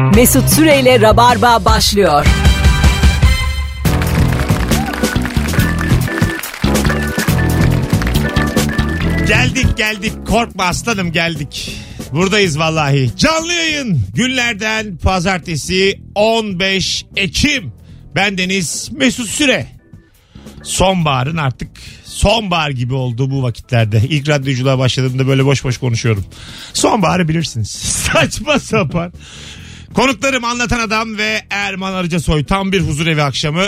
Mesut Süreyle Rabarba başlıyor. Geldik geldik korkma aslanım geldik. Buradayız vallahi. Canlı yayın günlerden pazartesi 15 Ekim. Ben Deniz Mesut Süre. Sonbaharın artık sonbahar gibi olduğu bu vakitlerde. İlk radyoculuğa başladığımda böyle boş boş konuşuyorum. Sonbaharı bilirsiniz. Saçma sapan. Konuklarım Anlatan Adam ve Erman Arıca Soy. Tam bir huzur evi akşamı.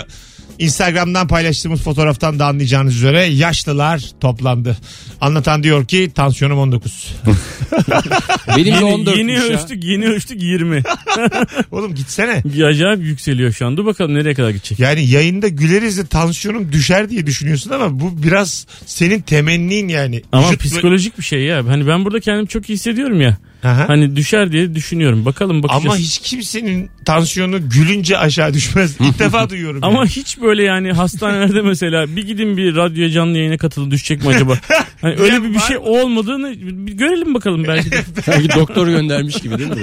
Instagram'dan paylaştığımız fotoğraftan da anlayacağınız üzere yaşlılar toplandı. Anlatan diyor ki tansiyonum 19. Benim de Yeni, 14 yeni ya. ölçtük yeni ölçtük 20. Oğlum gitsene. Acayip yükseliyor şu an. Dur bakalım nereye kadar gidecek. Yani yayında güleriz de tansiyonum düşer diye düşünüyorsun ama bu biraz senin temennin yani. Ama Vücut- psikolojik bir şey ya. Hani ben burada kendimi çok iyi hissediyorum ya. Aha. Hani düşer diye düşünüyorum. Bakalım bakacağız. Ama hiç kimsenin tansiyonu gülünce aşağı düşmez. İlk defa duyuyorum. Ama yani. hiç böyle yani hastanelerde mesela bir gidin bir radyoya canlı yayına katılın düşecek mi acaba? Hani öyle bir, bir şey olmadığını bir görelim bakalım belki de. Sanki doktor göndermiş gibi değil mi?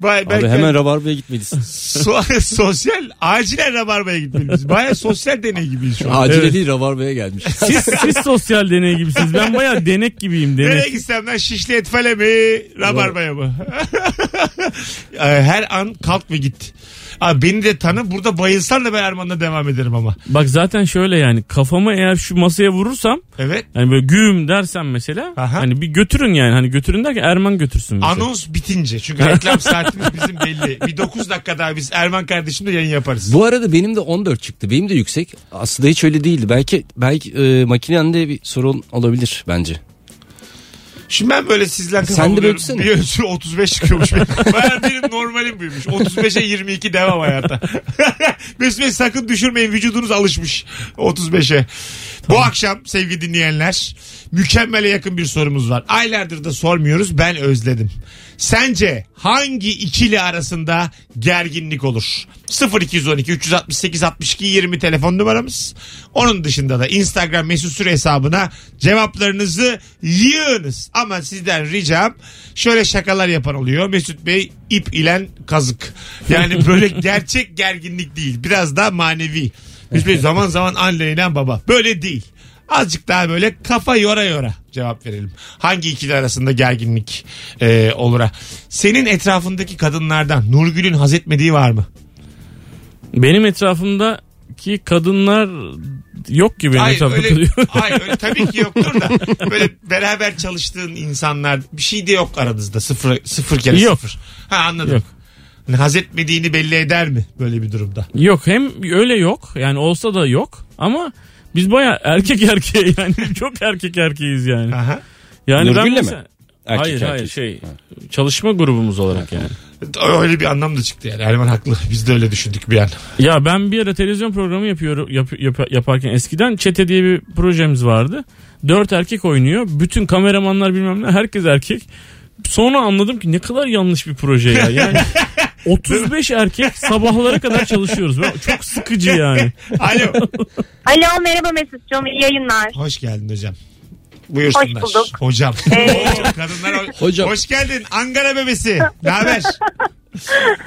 Bay- Abi belki- hemen rabarbaya gitmelisin. So- sosyal acilen rabarbaya gitmeliyiz. Baya sosyal deney gibiyiz şu an. Acile Evet. değil rabarbaya gelmiş. Siz, siz sosyal deney gibisiniz. Ben baya denek gibiyim Nereye denek. gitsem ben şişli etfale mi rabarbaya mı? Ee, Her an kalk ve git. Abi beni de tanı burada bayılsan da ben Erman'la devam ederim ama. Bak zaten şöyle yani kafamı eğer şu masaya vurursam Evet. hani böyle güm dersem mesela Aha. hani bir götürün yani hani götürün derken Erman götürsün mesela. Anons bitince çünkü reklam saatimiz bizim belli. Bir 9 dakika daha biz Erman kardeşimle yayın yaparız. Bu arada benim de 14 çıktı. Benim de yüksek. Aslında hiç öyle değildi. Belki belki e, makinende bir sorun olabilir bence. Şimdi ben böyle kafa Sen de ölçsene. Bir ölçü 35 çıkıyormuş benim. Baya benim normalim buymuş. 35'e 22 devam hayata. Mesut Bey sakın düşürmeyin vücudunuz alışmış 35'e. Bu akşam sevgili dinleyenler mükemmele yakın bir sorumuz var. Aylardır da sormuyoruz ben özledim. Sence hangi ikili arasında gerginlik olur? 0212 368 62 20 telefon numaramız. Onun dışında da Instagram mesut süre hesabına cevaplarınızı yığınız. Ama sizden ricam şöyle şakalar yapan oluyor. Mesut Bey ip ilen kazık. Yani böyle gerçek gerginlik değil. Biraz daha manevi. Mesut Bey zaman zaman anne ile baba. Böyle değil. Azıcık daha böyle kafa yora yora cevap verelim. Hangi ikili arasında gerginlik e, olur? ha? Senin etrafındaki kadınlardan Nurgül'ün haz etmediği var mı? Benim etrafımdaki kadınlar yok gibi benim Hayır etrafımda öyle, hayır öyle tabii ki yoktur da böyle beraber çalıştığın insanlar bir şey de yok aranızda sıfır, sıfır kere Yok. sıfır. Ha anladım. Yok. Hani haz etmediğini belli eder mi böyle bir durumda? Yok hem öyle yok yani olsa da yok ama biz baya erkek erkeğe yani çok erkek erkeğiz yani. Aha. Yani Nurgül'le mi? Erkek hayır hayır erkek. şey çalışma grubumuz olarak yani. Öyle bir anlam da çıktı yani. Erman haklı. Biz de öyle düşündük bir an. Ya ben bir ara televizyon programı yapıyorum yap- yap- yaparken eskiden Çete diye bir projemiz vardı. Dört erkek oynuyor. Bütün kameramanlar bilmem ne herkes erkek. Sonra anladım ki ne kadar yanlış bir proje ya. Yani 35 erkek sabahlara kadar çalışıyoruz. Çok sıkıcı yani. Alo. Alo merhaba Mesut'cum iyi yayınlar. Hoş geldin hocam. Buyursunlar. Hoş bulduk. Hocam. Ee, kadınlar ho- Hocam. Hoş geldin Ankara bebesi. Ne haber?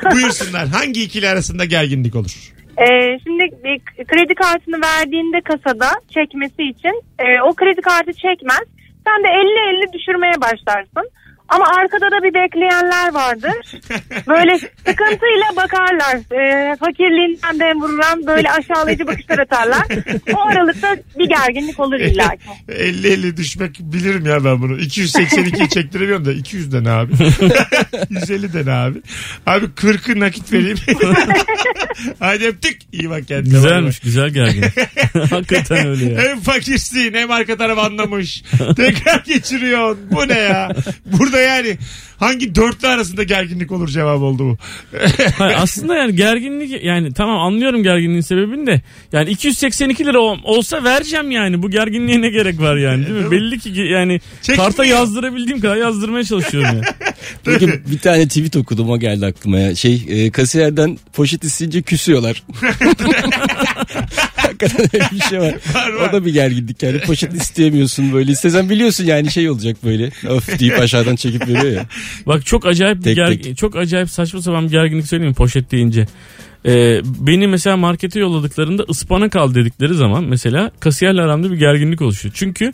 Buyursunlar. Hangi ikili arasında gerginlik olur? Ee, şimdi bir kredi kartını verdiğinde kasada çekmesi için e, o kredi kartı çekmez. Sen de 50-50 düşürmeye başlarsın. Ama arkada da bir bekleyenler vardır. Böyle sıkıntıyla bakarlar. Ee, fakirliğinden dem vurulan böyle aşağılayıcı bakışlar atarlar. O aralıkta bir gerginlik olur illa ki. 50-50 düşmek bilirim ya ben bunu. 282'yi çektiremiyorum da 200 de ne abi? 150 de ne abi? Abi 40'ı nakit vereyim. Hadi öptük. İyi bak kendine. Güzelmiş güzel gergin. Hakikaten öyle ya. Hem fakirsin hem arka taraf anlamış. Tekrar geçiriyorsun. Bu ne ya? Burada yani hangi dörtlü arasında gerginlik olur cevap oldu bu. Hayır, aslında yani gerginlik yani tamam anlıyorum gerginliğin sebebini de yani 282 lira ol- olsa vereceğim yani bu gerginliğe ne gerek var yani değil mi? Belli ki yani Çekmiyor. karta yazdırabildiğim kadar yazdırmaya çalışıyorum ya. Bugün bir tane tweet okudum o geldi aklıma ya. Şey e, kasiyerden poşet isteyince küsüyorlar. Hakikaten öyle bir şey var. Var, var. O da bir gerginlik yani poşet isteyemiyorsun böyle. İstesen biliyorsun yani şey olacak böyle. Of deyip aşağıdan çekip veriyor ya. Bak çok acayip bir Tek ger- tek. çok acayip saçma sapan bir gerginlik söyleyeyim poşet deyince. Ee, beni mesela markete yolladıklarında ıspanak al dedikleri zaman mesela kasiyerle aramda bir gerginlik oluşuyor. Çünkü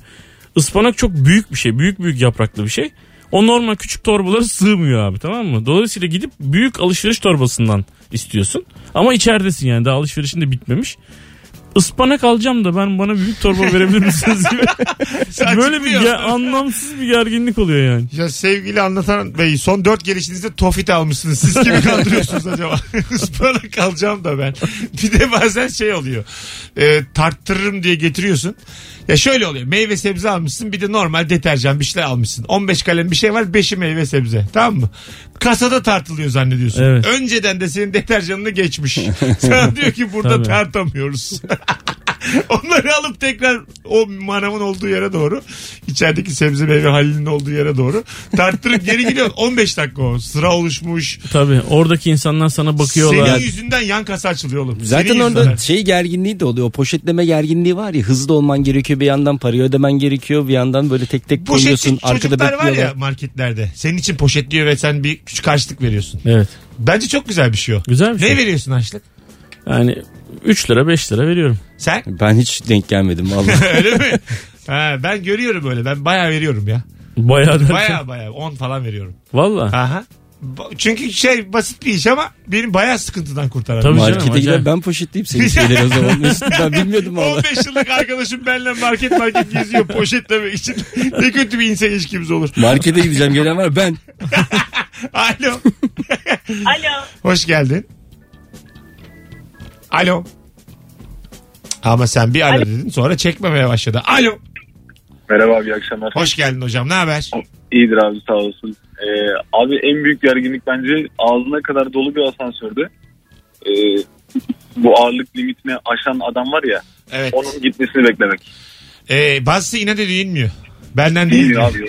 ıspanak çok büyük bir şey. Büyük büyük yapraklı bir şey. O normal küçük torbalara sığmıyor abi tamam mı? Dolayısıyla gidip büyük alışveriş torbasından istiyorsun. Ama içeridesin yani daha alışverişin de bitmemiş. Ispanak alacağım da ben bana büyük torba verebilir misiniz gibi. Böyle bir ge- anlamsız bir gerginlik oluyor yani. Ya sevgili anlatan bey son dört gelişinizde tofit almışsınız. Siz kimi kandırıyorsunuz acaba? Ispanak alacağım da ben. Bir de bazen şey oluyor. E, tarttırırım diye getiriyorsun. Ya şöyle oluyor. Meyve sebze almışsın bir de normal deterjan bir şeyler almışsın. 15 kalem bir şey var 5'i meyve sebze. Tamam mı? Kasada tartılıyor zannediyorsun. Evet. Önceden de senin deterjanını geçmiş. Sana diyor ki burada Tabii. tartamıyoruz. Onları alıp tekrar o manavın olduğu yere doğru içerideki sebze meyve halinin olduğu yere doğru tarttırıp geri gidiyor. 15 dakika o. Sıra oluşmuş. Tabii oradaki insanlar sana bakıyorlar. Senin yüzünden yan kasa açılıyor oğlum. Zaten Senin orada yüzünden. şey gerginliği de oluyor. O poşetleme gerginliği var ya hızlı olman gerekiyor bir yandan parayı ödemen gerekiyor bir yandan böyle tek tek koyuyorsun Poşetçi arkada çocuklar var ya marketlerde. Senin için poşetliyor ve sen bir küçük karşılık veriyorsun. Evet. Bence çok güzel bir şey o. Güzel bir Ne şey. veriyorsun açlık? Yani 3 lira 5 lira veriyorum. Sen? Ben hiç denk gelmedim vallahi. Öyle mi? Ha, ben görüyorum öyle. Ben bayağı veriyorum ya. Bayağı derken. Bayağı bayağı. 10 falan veriyorum. Valla. Aha. Ba- Çünkü şey basit bir iş ama benim bayağı sıkıntıdan kurtaran. Tabii canım, Markete gider acayip. ben poşetleyeyim senin şeyleri o zaman. Mesut ben bilmiyordum valla. 15 yıllık arkadaşım benimle market market geziyor poşetlemek için. Ne kötü bir insan ilişkimiz olur. Markete gideceğim gelen var ben. Alo. Alo. Hoş geldin. Alo. Ama sen bir alo dedin sonra çekmemeye başladı. Alo. Merhaba abi iyi akşamlar. Hoş geldin hocam ne haber? İyidir abi sağ olasın. Ee, abi en büyük gerginlik bence ağzına kadar dolu bir asansörde. Ee, bu ağırlık limitini aşan adam var ya Evet. onun gitmesini beklemek. Ee, bazısı inat ediyor inmiyor. Benden değil diyor. abi.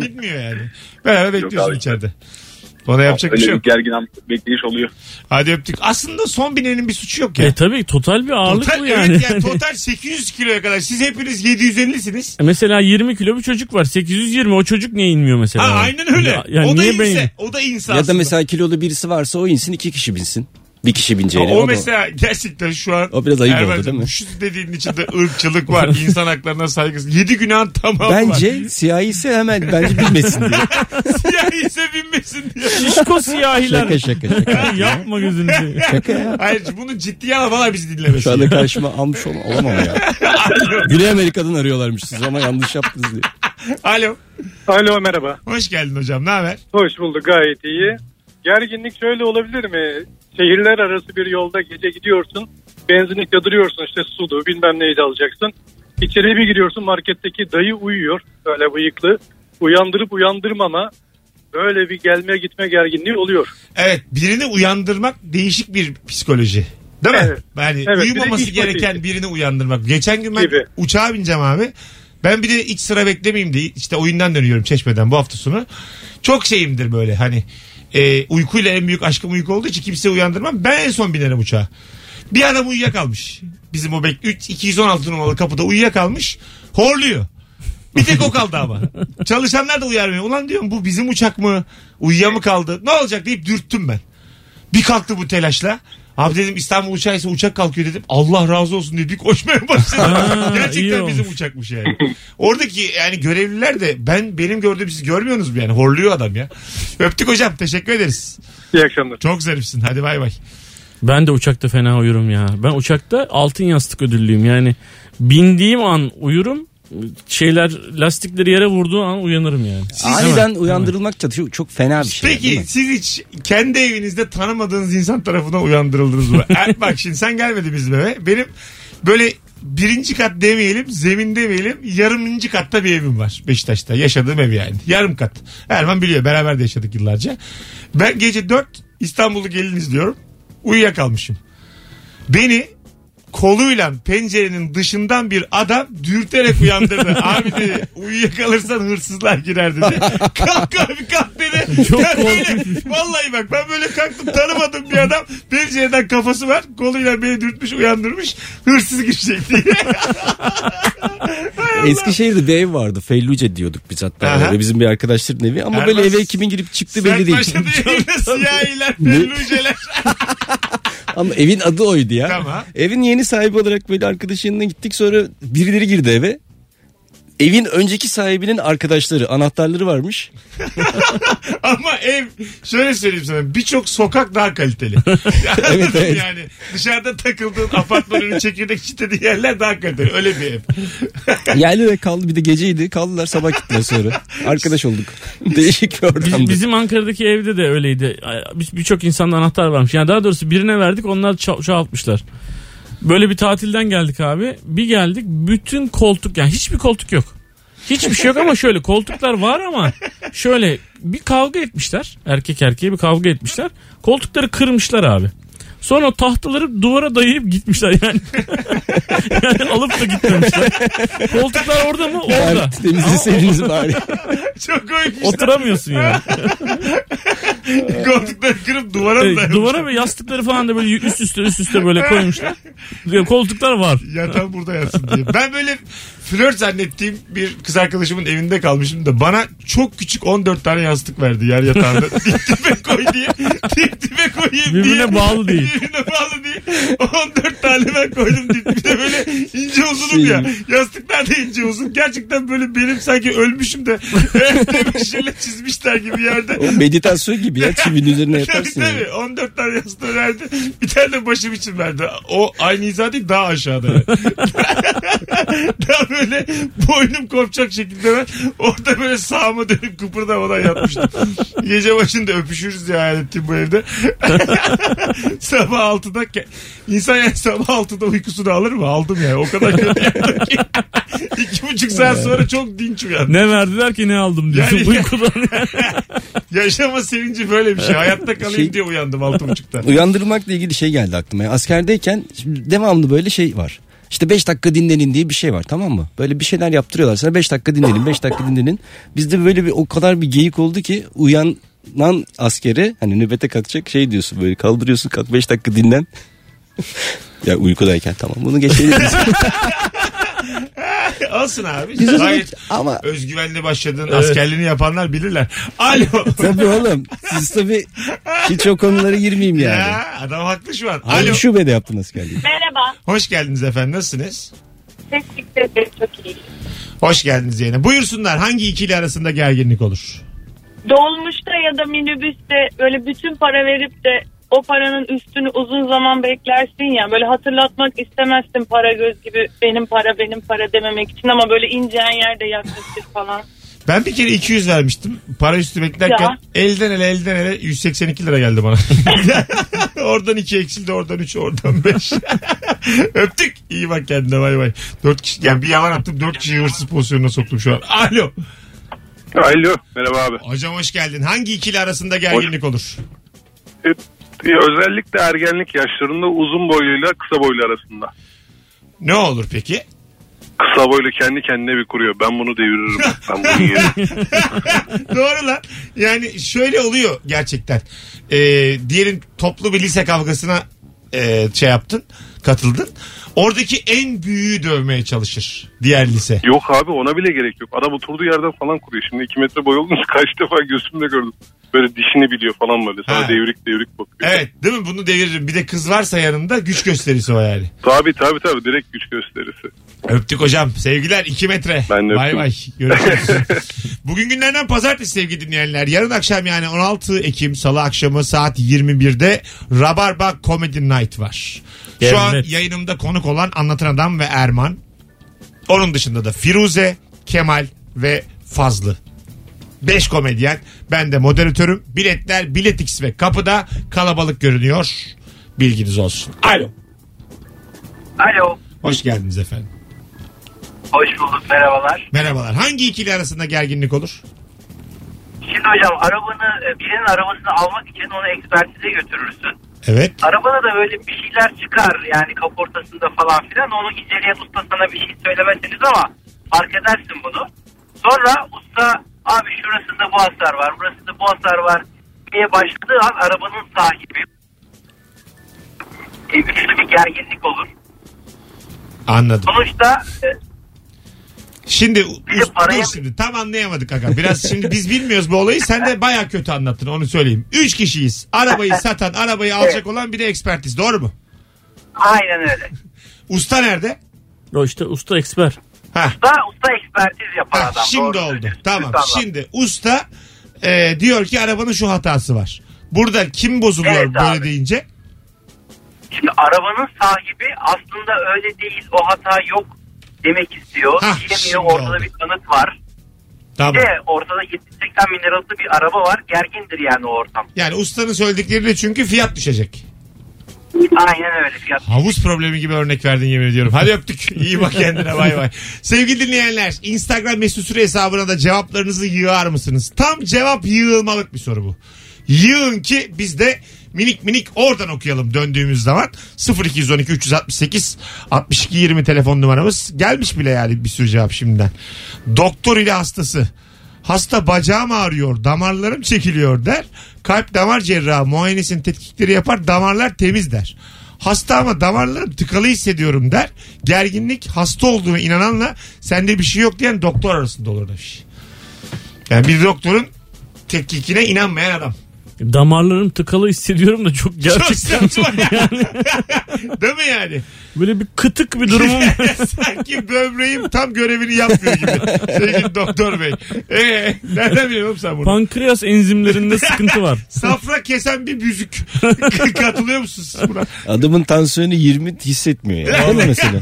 Gitmiyor yani. Beraber bekliyorsun abi. içeride. Ona yapacak bir Öyle şey bir yok. gergin an bekleyiş oluyor. Hadi öptük. Aslında son binenin bir suçu yok ya. E tabii total bir ağırlık Total, bu yani. Evet yani total 800 kiloya kadar. Siz hepiniz 750'siniz. mesela 20 kilo bir çocuk var. 820 o çocuk niye inmiyor mesela? Ha, aynen öyle. Ya, yani o da niye inse. ben O da inse Ya da mesela kilolu birisi varsa o insin iki kişi binsin. Bir kişi bineceğine. o, da- mesela gerçekten şu an O biraz ayıp oldu, Erman'cığım, değil mi? Şu dediğin içinde ırkçılık var. insan haklarına saygısız. 7 günahın tamamı var. Bence siyahi ise hemen bence bilmesin diye. Siyah ise binmesin diye. Şişko siyahiler. Şaka şaka şaka. Yapma gözünü. Şaka ya. Hayır bunu ciddiye al valla bizi dinlemesin. Şu anda karşıma almış ol olamam ya. Güney Amerika'dan arıyorlarmış siz ama yanlış yaptınız diye. Alo. Alo merhaba. Hoş geldin hocam. Ne haber? Hoş bulduk gayet iyi. Gerginlik şöyle olabilir mi? Şehirler arası bir yolda gece gidiyorsun. Benzinlikte duruyorsun işte sudu bilmem neydi alacaksın. İçeri bir giriyorsun marketteki dayı uyuyor. Böyle bıyıklı. Uyandırıp uyandırmama böyle bir gelme gitme gerginliği oluyor. Evet birini uyandırmak değişik bir psikoloji. Değil mi? Evet. Yani Evet, bir uyumaması iş gereken vakti. birini uyandırmak. Geçen gün ben Gibi. uçağa bineceğim abi. Ben bir de iç sıra beklemeyeyim diye işte oyundan dönüyorum Çeşme'den bu hafta sonu. Çok şeyimdir böyle hani e, uykuyla en büyük aşkım uyku olduğu için kimseyi uyandırmam. Ben en son binerim uçağa. Bir adam uyuyakalmış. Bizim o bek 3 216 numaralı kapıda uyuyakalmış. Horluyor. Bir tek o kaldı ama. Çalışanlar da uyarmıyor. Ulan diyorum bu bizim uçak mı? Uyuya mı kaldı? Ne olacak deyip dürttüm ben. Bir kalktı bu telaşla. Abi dedim İstanbul uçağıysa uçak kalkıyor dedim. Allah razı olsun diye bir koşmaya başladı. Ha, iyi Gerçekten olmuş. bizim uçakmış yani. Oradaki yani görevliler de ben benim gördüğüm siz görmüyorsunuz mu yani? Horluyor adam ya. Öptük hocam. Teşekkür ederiz. İyi akşamlar. Çok zarifsin. Hadi bay bay. Ben de uçakta fena uyurum ya. Ben uçakta altın yastık ödüllüyüm. Yani bindiğim an uyurum. Şeyler lastikleri yere vurduğu an uyanırım yani. Aniden uyandırılmak da çok, çok fena bir şey. Peki siz hiç kendi evinizde tanımadığınız insan tarafından uyandırıldınız mı? Er, bak şimdi sen gelmedin bizim eve. Benim böyle birinci kat demeyelim zemin demeyelim yarımıncı katta bir evim var Beşiktaş'ta yaşadığım ev yani yarım kat Erman biliyor beraber de yaşadık yıllarca ben gece dört İstanbul'u gelin izliyorum uyuyakalmışım beni koluyla pencerenin dışından bir adam dürterek uyandırdı. abi dedi uyuyakalırsan hırsızlar girer dedi. kalk abi kalk dedi. Çok Ben böyle-. Vallahi bak ben böyle kalktım tanımadığım bir adam pencereden kafası var koluyla beni dürtmüş uyandırmış hırsız girecek diye. Eskişehir'de bir ev vardı. Felluce diyorduk biz hatta. Aha. Böyle bizim bir arkadaşların evi. Ama Erman, böyle eve kimin girip çıktı belli değil. başladın yayına siyahiler, felluceler. Ama evin adı oydu ya. Tamam. Evin yeni sahibi olarak böyle arkadaşın yanına gittik sonra birileri girdi eve. Evin önceki sahibinin arkadaşları anahtarları varmış. Ama ev şöyle söyleyeyim sana birçok sokak daha kaliteli. Evet, evet. Yani dışarıda takıldığın apartman önü çekirdek çitlediği yerler daha kaliteli. Öyle bir ev. Yerli ve kaldı bir de geceydi. Kaldılar sabah gittiler sonra. Arkadaş olduk. Değişik bir Biz- ortamdı. bizim Ankara'daki evde de öyleydi. Bir- Birçok insanda anahtar varmış. Yani daha doğrusu birine verdik onlar çal- çoğaltmışlar. Böyle bir tatilden geldik abi. Bir geldik bütün koltuk yani hiçbir koltuk yok. Hiçbir şey yok ama şöyle koltuklar var ama şöyle bir kavga etmişler. Erkek erkeğe bir kavga etmişler. Koltukları kırmışlar abi. Sonra tahtaları duvara dayayıp gitmişler yani. yani alıp da gitmemişler. Koltuklar orada mı? Orada. Bari temizleseydiniz bari. Çok koymuş. Oturamıyorsun yani. Koltukları kırıp duvara mı dayamışlar? duvara ve yastıkları falan da böyle üst üste üst üste böyle koymuşlar. Koltuklar var. Yatan burada yatsın diye. Ben böyle flört zannettiğim bir kız arkadaşımın evinde kalmışım da bana çok küçük 14 tane yastık verdi yer yatağında. Dip dibe koy diye. Dip dibe koyayım diye. Birbirine bağlı değil. Birbirine bağlı değil. 14 tane ben koydum dip bir de böyle ince uzunum ya. Yastıklar da ince uzun. Gerçekten böyle benim sanki ölmüşüm de demişlerle çizmişler gibi yerde. O meditasyon gibi ya çivinin üzerine Tabii yatarsın. yani. tabii 14 tane yastığı verdi. Bir tane de başım için verdi. O aynı hizada değil daha aşağıda. daha böyle boynum kopacak şekilde ben orada böyle sağıma dönüp kıpırdamadan yatmıştım. Gece başında öpüşürüz ya hayal ettiğim bu evde. sabah 6'da ke- insan yani sabah 6'da uykusunu alır mı? Aldım yani. O kadar kötü ki. İki buçuk saat sonra çok dinç uyandım. Ne verdiler ki ne aldım diyorsun Yani- uykudan. Yaşama sevinci böyle bir şey. Hayatta kalayım Şey- diye uyandım altı buçukta. Uyandırmakla ilgili şey geldi aklıma. Askerdeyken devamlı böyle şey var. İşte 5 dakika dinlenin diye bir şey var tamam mı? Böyle bir şeyler yaptırıyorlar sana 5 dakika dinlenin 5 dakika dinlenin. Bizde böyle bir o kadar bir geyik oldu ki uyanan askere hani nöbete kalkacak şey diyorsun böyle kaldırıyorsun kalk 5 dakika dinlen. ya uykudayken tamam bunu geçelim. Olsun abi. Güzel Gayet ama özgüvenli başladın. Askerliğini yapanlar bilirler. Alo. tabii oğlum siz tabii hiç o konulara girmeyeyim yani. Ya adam haklı şu an. Hangi Alo. şubede yaptın askerliği? Merhaba. Hoş geldiniz efendim. Nasılsınız? Teşekkür ederim. Çok iyi. Hoş geldiniz yine. Buyursunlar. Hangi ikili arasında gerginlik olur? Dolmuşta ya da minibüste böyle bütün para verip de o paranın üstünü uzun zaman beklersin ya böyle hatırlatmak istemezsin para göz gibi benim para benim para dememek için ama böyle ineceğin yerde yaklaşır falan. Ben bir kere 200 vermiştim. Para üstü beklerken Ya. elden ele elden ele 182 lira geldi bana. oradan 2 eksildi oradan 3 oradan 5. Öptük. İyi bak kendine bay bay. 4 kişi yani bir yalan attım 4 kişi hırsız pozisyonuna soktum şu an. Alo. Alo merhaba abi. Hocam hoş geldin. Hangi ikili arasında gerginlik olur? Özellikle ergenlik yaşlarında uzun boyluyla kısa boylu arasında. Ne olur peki? Kısa boylu kendi kendine bir kuruyor. Ben bunu deviririm. Ben bunu yerim. Doğru lan. Yani şöyle oluyor gerçekten. Ee, diyelim toplu bir lise kavgasına e, şey yaptın, katıldın. Oradaki en büyüğü dövmeye çalışır diğer lise. yok abi ona bile gerek yok. Adam oturduğu yerden falan kuruyor. Şimdi 2 metre boy olunca kaç defa gözümle gördüm. Böyle dişini biliyor falan böyle. Sana Ha. devrik devrik bakıyor. Evet değil mi? Bunu deviririm. Bir de kız varsa yanında güç gösterisi o yani. Tabii tabii tabii direkt güç gösterisi. Öptük hocam. Sevgiler 2 metre. Ben de Bay öptüm. bay. Görüşürüz. Bugün günlerden pazartesi sevgili dinleyenler. Yarın akşam yani 16 Ekim Salı akşamı saat 21'de Rabarba Comedy Night var. Şu an Evet. yayınımda konuk olan Anlatan Adam ve Erman. Onun dışında da Firuze, Kemal ve Fazlı. 5 komedyen. Ben de moderatörüm. Biletler Biletix ve kapıda kalabalık görünüyor. Bilginiz olsun. Alo. Alo. Hoş geldiniz efendim. Hoş bulduk merhabalar. Merhabalar. Hangi ikili arasında gerginlik olur? Şimdi hocam arabanı e, birinin arabasını almak için onu ekspertize götürürsün. Evet. Arabada da böyle bir şeyler çıkar yani kaportasında falan filan. Onu inceleyen usta sana bir şey söylemezsiniz ama fark edersin bunu. Sonra usta abi şurasında bu hasar var, burasında bu hasar var diye başladığı an arabanın sahibi e, güçlü bir gerginlik olur. Anladım. Sonuçta e, Şimdi us- paraya- dur şimdi tam anlayamadık aga. Biraz şimdi biz bilmiyoruz bu olayı. Sen de baya kötü anlattın onu söyleyeyim. Üç kişiyiz. Arabayı satan, arabayı alacak olan bir de ekspertiz. Doğru mu? aynen öyle. Usta nerede? O işte usta eksper. Ha. Usta, usta ekspertiz yapan Ha, adam. şimdi Doğru oldu. söylüyorsun. Tamam. Lütfen bak. Şimdi usta e, diyor ki arabanın şu hatası var. Burada kim bozuluyor Evet böyle abi. deyince? Şimdi arabanın sahibi aslında öyle değil o hata yok demek istiyor. Hah, şimdi Diyemiyor ortada oldu. bir kanıt var. Tamam. Bir de ortada 70-80 bin liralık bir araba var. Gergindir yani o ortam. Yani ustanın söyledikleriyle çünkü fiyat düşecek. Aynen öyle fiyat. Havuz problemi gibi örnek verdin yemin ediyorum. Hadi öptük. İyi bak kendine bay bay. Sevgili dinleyenler Instagram mesut süre hesabına da cevaplarınızı yığar mısınız? Tam cevap yığılmalık bir soru bu. Yığın ki biz de minik minik oradan okuyalım döndüğümüz zaman 0212 368 62 20 telefon numaramız gelmiş bile yani bir sürü cevap şimdiden. Doktor ile hastası Hasta bacağım ağrıyor, damarlarım çekiliyor der. Kalp damar cerrahı muayenesini tetkikleri yapar, damarlar temiz der. Hasta ama damarlarım tıkalı hissediyorum der. Gerginlik hasta olduğuna inananla sende bir şey yok diyen doktor arasında olur demiş. Yani bir doktorun tetkikine inanmayan adam. Damarlarım tıkalı hissediyorum da çok gerçekten. Çok saçma yani. Değil mi yani? Böyle bir kıtık bir durumum var. Sanki böbreğim tam görevini yapmıyor gibi. Sevgili doktor bey. Ee, nereden biliyorsun sen bunu? Pankreas enzimlerinde sıkıntı var. Safra kesen bir büzük. Katılıyor musunuz siz buna? Adamın tansiyonu 20 hissetmiyor yani. Değil mi mesela?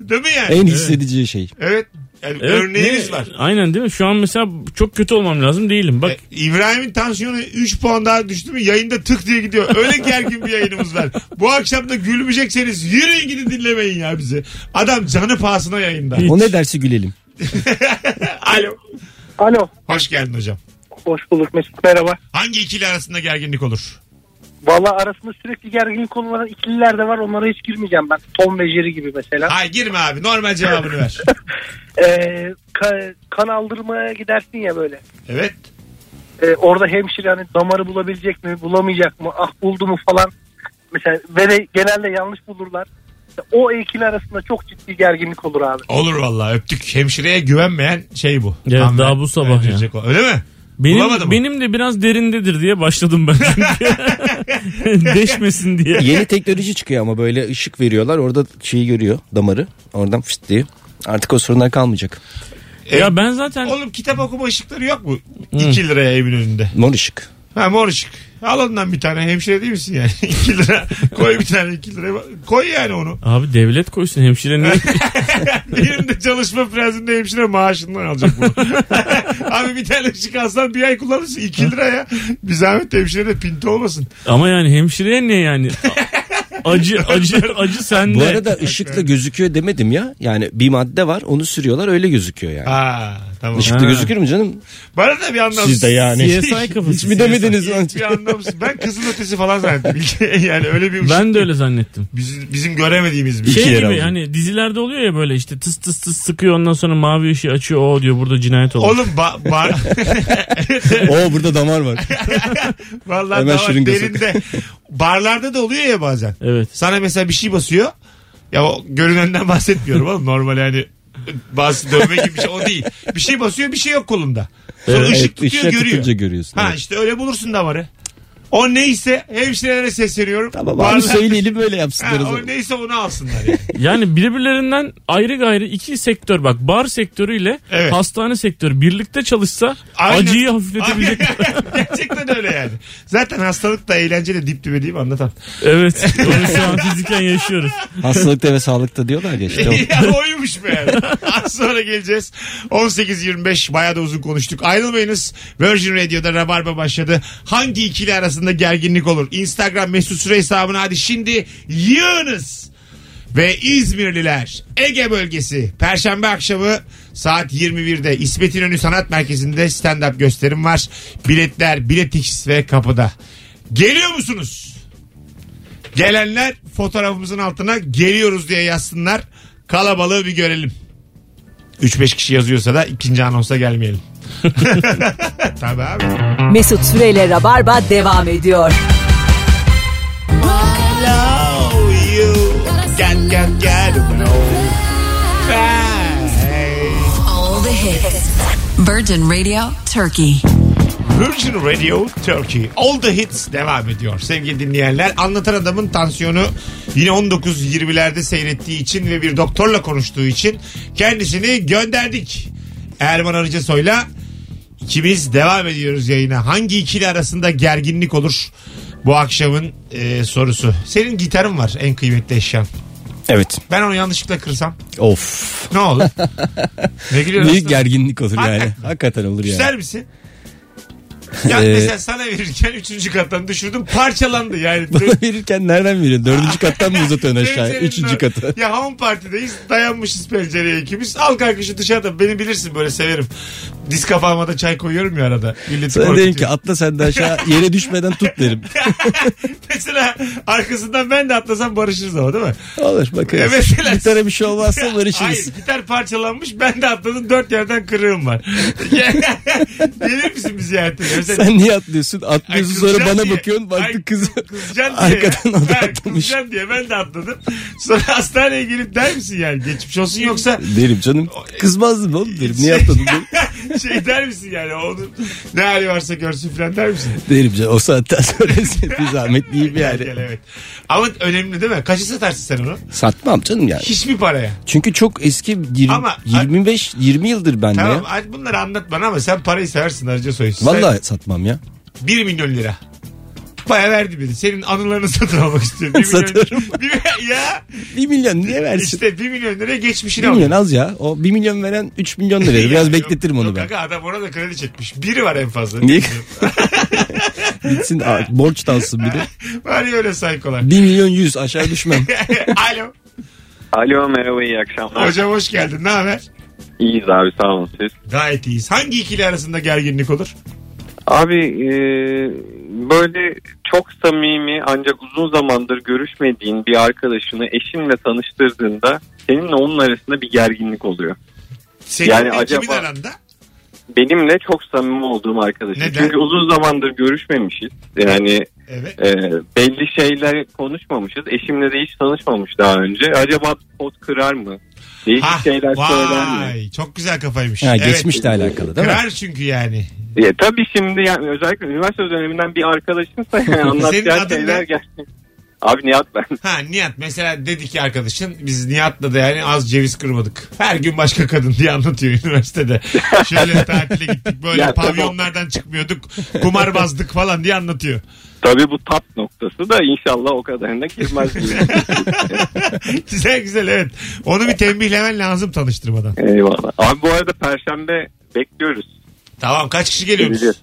Değil mi yani? En hissedeceği şey. Evet. Yani Evet, örneğimiz ne- var. Aynen değil mi? Şu an mesela çok kötü olmam lazım değilim. Bak E, İbrahim'in tansiyonu 3 puan daha düştü mü yayında tık diye gidiyor. Öyle gergin bir yayınımız var. Bu akşam da gülmeyecekseniz yürüyün gidin dinlemeyin ya bizi. Adam canı pahasına yayında. O ne derse gülelim. Alo. Alo. Hoş geldin hocam. Hoş bulduk Mesut merhaba. Hangi ikili arasında gerginlik olur? Valla arasında sürekli gerginlik olan ikililer de var. Onlara hiç girmeyeceğim ben. Tom ve Jerry gibi mesela. Hay girme abi normal cevabını ver. Ee, ka- kan aldırmaya gidersin ya böyle. Evet. Ee, orada hemşire hani damarı bulabilecek mi bulamayacak mı ah buldu mu falan. Mesela ve de genelde yanlış bulurlar. O ikili arasında çok ciddi gerginlik olur abi. Olur vallahi öptük. Hemşireye güvenmeyen şey bu. Evet, Tam daha ben- bu sabah o. Öyle mi? Bulamadın benim mı? benim de biraz derindedir diye başladım ben çünkü. Deşmesin diye. Yeni teknoloji çıkıyor ama böyle ışık veriyorlar. Orada şeyi görüyor damarı. Oradan fıst diye. Artık o sorunlar kalmayacak. Ya ben zaten Oğlum kitap okuma ışıkları yok mu? 2 liraya evin önünde. Mor ışık. Ha mor ışık. Al ondan bir tane hemşire değil misin yani? 2 lira koy bir tane 2 lira. Koy yani onu. abi devlet koysun hemşire ne? Benim de çalışma prensinde hemşire maaşından alacak bunu. Abi bir tane ışık alsan bir ay kullanırsın 2 lira ya. Bir zahmet hemşire de pinti olmasın. Ama yani hemşireye ne yani? Acı acı acı sende. Bu arada ışıkla gözüküyor demedim ya. Yani bir madde var onu sürüyorlar öyle gözüküyor yani. Ha tamam. Işıkla Ha. gözükür mü canım? Bana da bir anlamsız. Siz de yani. CSI kafası. Hiç mi demediniz lan? Bir anlamsız. Ben kızıl ötesi falan zannettim. yani öyle bir ışık. Ben de öyle zannettim. Bizim, bizim göremediğimiz bir Şey yere gibi aldım. hani dizilerde oluyor ya böyle işte tıs tıs tıs sıkıyor ondan sonra mavi ışığı açıyor o diyor burada cinayet olmuş. Oğlum ba- bar... Oo burada damar var. Vallahi Hemen şırınga derinde. Barlarda da oluyor ya bazen. Evet. Sana mesela bir şey basıyor. Ya o görünenden bahsetmiyorum oğlum. Normal yani bazı dövme gibi bir şey o değil. Bir şey basıyor bir şey yok kolunda. Sonra Evet, ışık tutuyor ışığa görüyor. tutunca görüyorsun. Ha Evet. işte öyle bulursun damarı. O neyse hemşirelere sesleniyorum. Tamam Barlar- abi söyleyelim böyle Ha, yapsınlar o o zaman. neyse onu alsınlar yani. Yani birbirlerinden ayrı gayrı iki sektör bak bar sektörüyle Evet. hastane sektörü birlikte çalışsa Aynen. acıyı hafifletebilecek. Gerçekten öyle yani. Zaten hastalık da eğlence de dip dibe değil mi anlatan? evet onu şu an fiziken yaşıyoruz. Hastalıkta ve sağlıkta diyorlar ya işte. ya oymuş be yani. Az sonra geleceğiz. 18.25 bayağı da uzun konuştuk. Ayrılmayınız. Virgin Radio'da Rabarba başladı. Hangi ikili arasında gerginlik olur? Instagram mesut süre hesabına hadi şimdi yığınız. Ve İzmirliler Ege bölgesi Perşembe akşamı saat 21'de İsmet İnönü Sanat Merkezi'nde stand-up gösterim var. Biletler Biletix ve kapıda. Geliyor musunuz? Gelenler fotoğrafımızın altına geliyoruz diye yazsınlar. Kalabalığı bir görelim. 3-5 kişi yazıyorsa da ikinci anonsa gelmeyelim. Tabii abi. Mesut Süreyle Rabarba devam ediyor. Hello you. Gel gel gel. Hey. All the hits. Virgin Radio Turkey. Virgin Radio Turkey. All the hits devam ediyor. Sevgili dinleyenler anlatan adamın tansiyonu yine 19-20'lerde seyrettiği için ve bir doktorla konuştuğu için kendisini gönderdik. Erman Arıcasoy'la ikimiz devam ediyoruz yayına. Hangi ikili arasında gerginlik olur? Bu akşamın e, sorusu. Senin gitarın var en kıymetli eşyan. Evet. Ben onu yanlışlıkla kırsam Of. ne olur? ne gülüyorsun? Büyük gerginlik olur yani. Hakikaten. Hakikaten olur yani. Küser misin? Ee, mesela sana verirken üçüncü kattan düşürdüm parçalandı yani. Bana verirken nereden veriyorsun? Dördüncü kattan mı uzatıyorsun aşağıya? Senin Üçüncü de- katı. Ya home partideyiz dayanmışız pencereye ikimiz. Al kalkışı dışarıda beni bilirsin böyle severim. Diz kapağıma da çay koyuyorum ya arada. Milleti Sana derim korkutuyorum. ki atla sen de aşağı yere düşmeden tut derim. Mesela arkasından ben de atlasam barışırız ama değil mi? Olur bakarız. E mesela- Gitara bir şey olmazsa Hayır barışırız. gitar parçalanmış ben de atladım dört yerden kırığım var. Gelir misin bizi ziyarete? Mesela Sen niye atlıyorsun? Atlıyorsun sonra bana diye. bakıyorsun. Ay, Baktık kız. Arkadan o da Ha, atlamış. Kızacaksın diye ben de atladım. Sonra hastaneye gelip der misin yani? Geçmiş olsun yoksa Derim canım. Kızmazdım oğlum derim. Niye atladın derim. şey der misin yani? Onun ne hali varsa görsün falan der misin? Derim canım. O saatten sonra bir zahmet Gel, yani. gel, evet. Ama önemli değil mi? Kaçı satarsın sen onu? Satmam canım yani. Hiçbir paraya. Çünkü çok eski 20, Ama- 25 20 yıldır bende Tamam ya. bunları anlat bana ama sen parayı seversin Arıca Soy. Sen Vallahi satmam ya. 1 milyon lira. Baya verdi biri. Senin anılarını satın almak istiyorum. Bir milyon- Satarım. Bir- ya 1 milyon niye versin? işte 1 milyon liraya geçmişini 1 milyon alıyor. az ya. O 1 milyon veren 3 milyon da verir. Biraz bekletirim onu yok ben. Kanka adam ona da kredi çekmiş. Biri var en fazla. Niye? Gitsin a- borç da alsın bir de. var ya öyle saykolar. 1 milyon 100 aşağı düşmem. Alo. Alo merhaba iyi akşamlar. Hocam hoş geldin. Ne haber? İyiyiz abi sağ olun siz. Gayet iyiyiz. Hangi ikili arasında gerginlik olur? Abi e, böyle çok samimi ancak uzun zamandır görüşmediğin bir arkadaşını eşinle tanıştırdığında seninle onun arasında bir gerginlik oluyor. Seninle Yani kimin acaba- aranda? Benimle çok samimi olduğum arkadaşım. Neden? Çünkü uzun zamandır görüşmemişiz. Yani Evet. e, belli şeyler konuşmamışız. Eşimle de hiç tanışmamış daha önce. Acaba pot kırar mı? Değişik Ha, şeyler söyler mi? vay. Çok güzel kafaymış. Ha, Evet. geçmişle alakalı değil mi? Kırar çünkü yani. Ya, tabii şimdi yani özellikle üniversite döneminden bir arkadaşımsa yani Senin anlatacağı şeyler gerçekten. Abi Nihat ben. Ha Nihat mesela dedi ki arkadaşın biz Nihat'la da yani az ceviz kırmadık. Her gün başka kadın diye anlatıyor üniversitede. Şöyle tatile gittik böyle Ya, pavyonlardan çıkmıyorduk. Kumarbazdık falan diye anlatıyor. Tabii bu tap noktası da inşallah o kadarına girmez güzel güzel evet. Onu bir tembihlemen lazım tanıştırmadan. Eyvallah. Abi bu arada perşembe bekliyoruz. Tamam kaç kişi geliyoruz? Geleceğiz.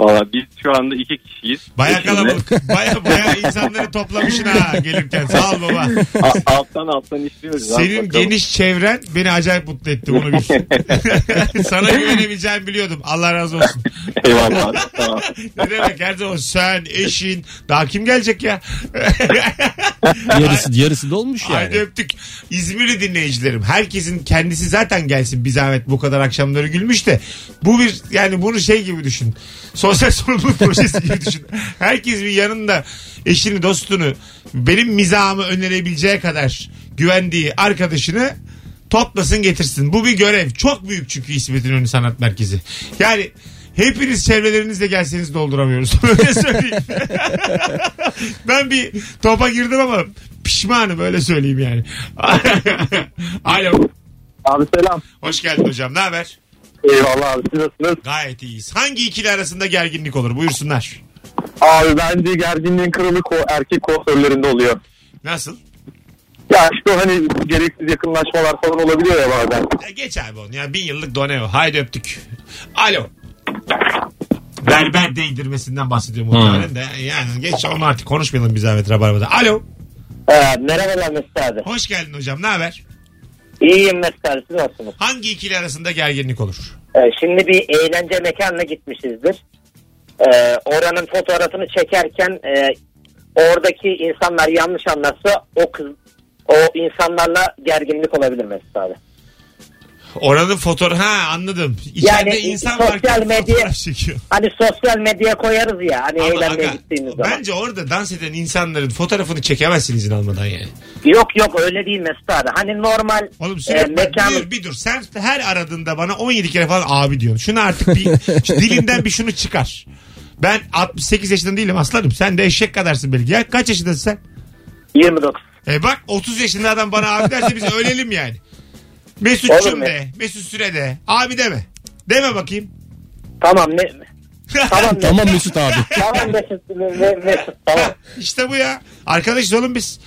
Valla biz şu anda iki kişiyiz. Baya Eşimle. kalabalık. Baya baya insanları toplamışsın ha gelirken. Sağ ol baba. A- alttan alttan işliyoruz. Senin bakalım. geniş çevren beni acayip mutlu etti bunu bil. Sana güvenebileceğimi biliyordum. Allah razı olsun. Eyvallah. Tamam. ne demek her zaman sen, eşin. Daha kim gelecek ya? Yarısı yarısı dolmuş yani. Haydi öptük. İzmirli dinleyicilerim. Herkesin kendisi zaten gelsin bir zahmet bu kadar akşamları gülmüş de. Bu bir yani bunu şey gibi düşün. Sosyal sorumluluk projesi gibi düşün. Herkes bir yanında eşini, dostunu, benim mizahımı önerebileceği kadar güvendiği arkadaşını toplasın getirsin. Bu bir görev. Çok büyük çünkü İsmet İnönü Sanat Merkezi. Yani hepiniz çevrelerinizle gelseniz dolduramıyoruz. Öyle söyleyeyim. ben bir topa girdim ama pişmanım öyle söyleyeyim yani. Alo. Abi selam. Hoş geldin hocam. Ne haber? Eyvallah abi siz nasılsınız? Gayet iyiyiz. Hangi ikili arasında gerginlik olur? Buyursunlar. Abi bence gerginliğin kralı ko- erkek kuaförlerinde oluyor. Nasıl? Ya işte hani gereksiz yakınlaşmalar falan olabiliyor ya bazen. Ya geç abi onu ya. Bin yıllık done o. Haydi öptük. Alo. Berber değdirmesinden bahsediyorum muhtemelen de. Yani geç onu artık konuşmayalım bir zahmet Rabarba'da. Alo. Ee, merhabalar Mesut abi. Hoş geldin hocam. Ne haber? İyiyim Mesut siz nasılsınız? Hangi ikili arasında gerginlik olur? Ee, şimdi bir eğlence mekanına gitmişizdir. Ee, oranın fotoğrafını çekerken e, oradaki insanlar yanlış anlarsa o kız o insanlarla gerginlik olabilir Mesut abi. Oranın fotoğrafı ha anladım. İçeride Yani insan sosyal varken medya- fotoğraf çekiyor. Hani sosyal medyaya koyarız ya hani Ama eğlenmeye aga, gittiğimiz zaman. bence orada dans eden insanların fotoğrafını çekemezsin izin almadan yani. Yok yok öyle değil Mesut abi. Hani normal Oğlum e, mekan bir, bir dur. Sen her aradığında bana 17 kere falan abi diyorsun. Şunu artık bir dilinden bir şunu çıkar. Ben 68 yaşında değilim aslanım. Sen de eşek kadarsın belki. Ya kaç yaşındasın sen? 29. E bak 30 yaşında adam bana abi derse biz ölelim yani. Olur Mesut'cum mu? de. Mesut Süre de. Abi deme. Deme bakayım. Tamam ne Tamam Mesut. Tamam Mesut abi. tamam Mesut. Me- Mesut tamam. İşte bu ya. Arkadaşız oğlum biz.